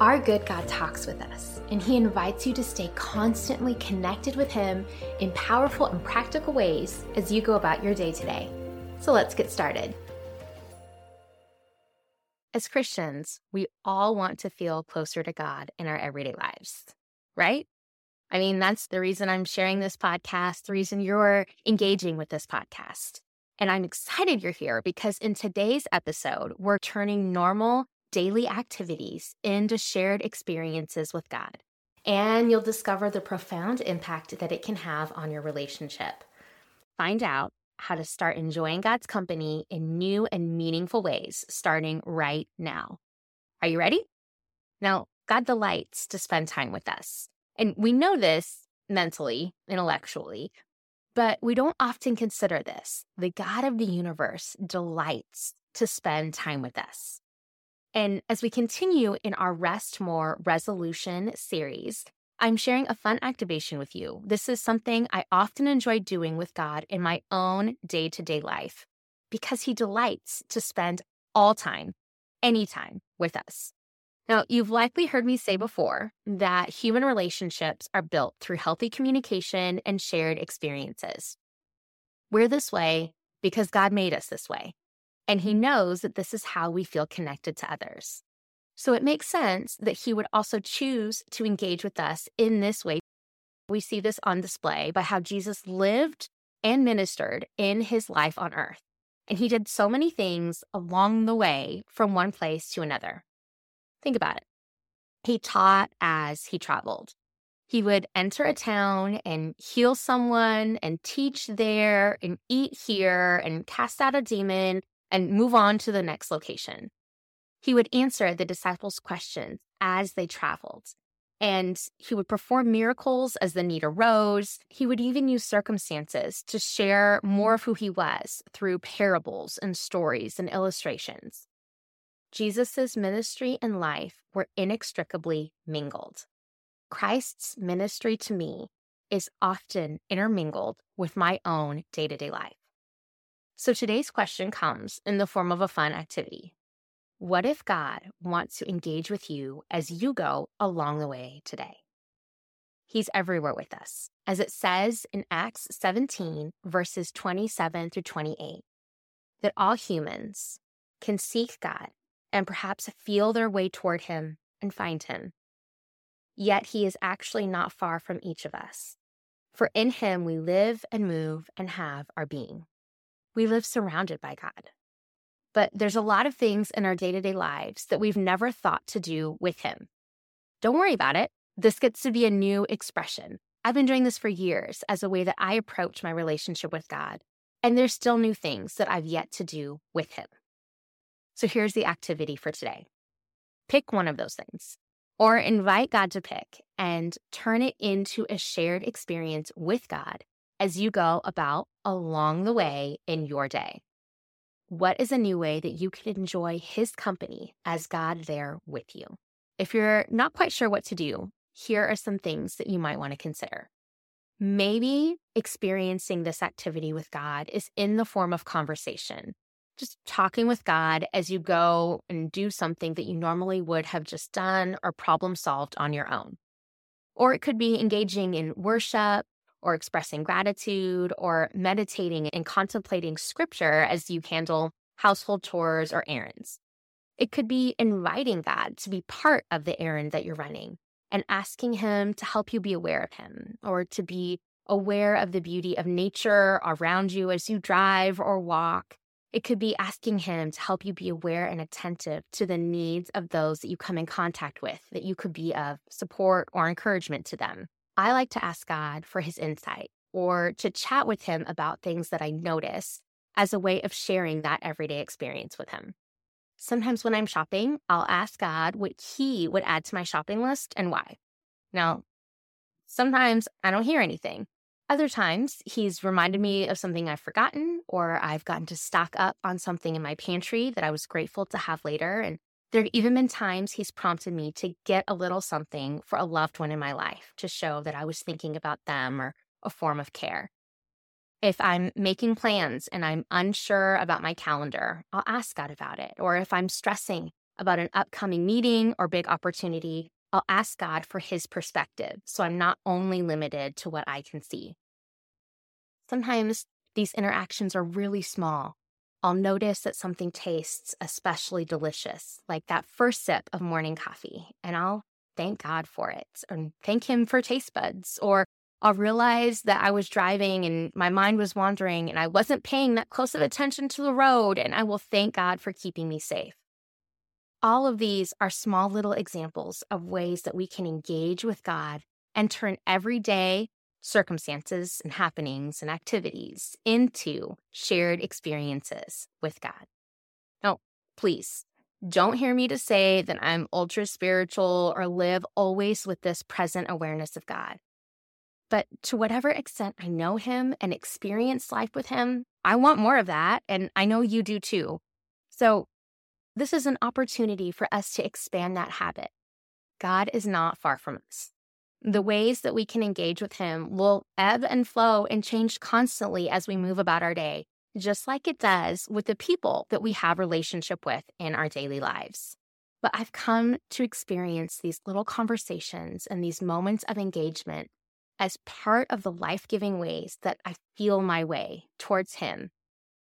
Our good God talks with us, and He invites you to stay constantly connected with Him in powerful and practical ways as you go about your day today. So let's get started. As Christians, we all want to feel closer to God in our everyday lives, right? I mean, that's the reason I'm sharing this podcast, the reason you're engaging with this podcast. And I'm excited you're here because in today's episode, we're turning normal daily activities into shared experiences with God. And you'll discover the profound impact that it can have on your relationship. Find out how to start enjoying God's company in new and meaningful ways starting right now. Are you ready? Now, God delights to spend time with us. And we know this mentally, intellectually, but we don't often consider this. The God of the universe delights to spend time with us. And as we continue in our Rest More resolution series, I'm sharing a fun activation with you. This is something I often enjoy doing with God in my own day to day life because He delights to spend all time, anytime with us. Now, you've likely heard me say before that human relationships are built through healthy communication and shared experiences. We're this way because God made us this way, and He mm-hmm. knows that this is how we feel connected to others. So it makes sense that He would also choose to engage with us in this way. We see this on display by how Jesus lived and ministered in His life on earth. And He did so many things along the way from one place to another. Think about it. He taught as he traveled. He would enter a town and heal someone and teach there and eat here and cast out a demon and move on to the next location. He would answer the disciples' questions as they traveled. And he would perform miracles as the need arose. He would even use circumstances to share more of who he was through parables and stories and illustrations. Jesus' ministry and life were inextricably mingled. Christ's ministry to me is often intermingled with my own day to day life. So today's question comes in the form of a fun activity. What if God wants to engage with you as you go along the way today? He's everywhere with us, as it says in Acts 17, verses 27 through 28, that all humans can seek God and perhaps feel their way toward him and find him. Yet he is actually not far from each of us. For in him we live and move and have our being. We live surrounded by God. But there's a lot of things in our day to day lives that we've never thought to do with him. Don't worry about it. This gets to be a new expression. I've been doing this for years as a way that I approach my relationship with God. And there's still new things that I've yet to do with him. So here's the activity for today pick one of those things or invite God to pick and turn it into a shared experience with God as you go about along the way in your day. What is a new way that you can enjoy His company as God there with you? If you're not quite sure what to do, here are some things that you might want to consider. Maybe experiencing this activity with God is in the form of conversation just talking with God as you go and do something that you normally would have just done or problem solved on your own. Or it could be engaging in worship or expressing gratitude or meditating and contemplating scripture as you handle household chores or errands. It could be inviting God to be part of the errand that you're running and asking Him to help you be aware of Him or to be aware of the beauty of nature around you as you drive or walk it could be asking Him to help you be aware and attentive to the needs of those that you come in contact with, that you could be of support or encouragement to them. I like to ask God for His insight or to chat with Him about things that I notice as a way of sharing that everyday experience with Him. Sometimes when I'm shopping, I'll ask God what He would add to my shopping list and why. Now, sometimes I don't hear anything. Other times, he's reminded me of something I've forgotten, or I've gotten to stock up on something in my pantry that I was grateful to have later. And there have even been times he's prompted me to get a little something for a loved one in my life to show that I was thinking about them or a form of care. If I'm making plans and I'm unsure about my calendar, I'll ask God about it. Or if I'm stressing about an upcoming meeting or big opportunity, I'll ask God for his perspective so I'm not only limited to what I can see. Sometimes these interactions are really small. I'll notice that something tastes especially delicious, like that first sip of morning coffee, and I'll thank God for it and thank Him for taste buds. Or I'll realize that I was driving and my mind was wandering and I wasn't paying that close of attention to the road, and I will thank God for keeping me safe. All of these are small little examples of ways that we can engage with God and turn everyday circumstances and happenings and activities into shared experiences with God. Now, please don't hear me to say that I'm ultra spiritual or live always with this present awareness of God. But to whatever extent I know Him and experience life with Him, I want more of that. And I know you do too. So this is an opportunity for us to expand that habit. God is not far from us. The ways that we can engage with Him will ebb and flow and change constantly as we move about our day, just like it does with the people that we have relationship with in our daily lives. But I've come to experience these little conversations and these moments of engagement as part of the life giving ways that I feel my way towards Him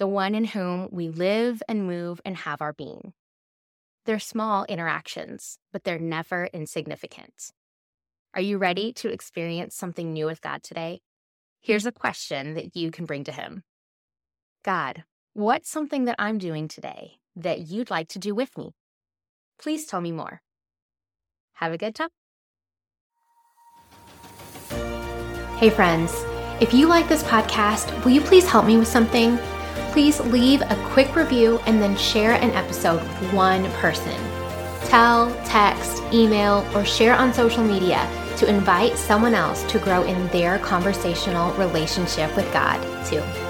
the one in whom we live and move and have our being. They're small interactions, but they're never insignificant. Are you ready to experience something new with God today? Here's a question that you can bring to Him God, what's something that I'm doing today that you'd like to do with me? Please tell me more. Have a good time. Hey, friends, if you like this podcast, will you please help me with something? please leave a quick review and then share an episode with one person. Tell, text, email, or share on social media to invite someone else to grow in their conversational relationship with God, too.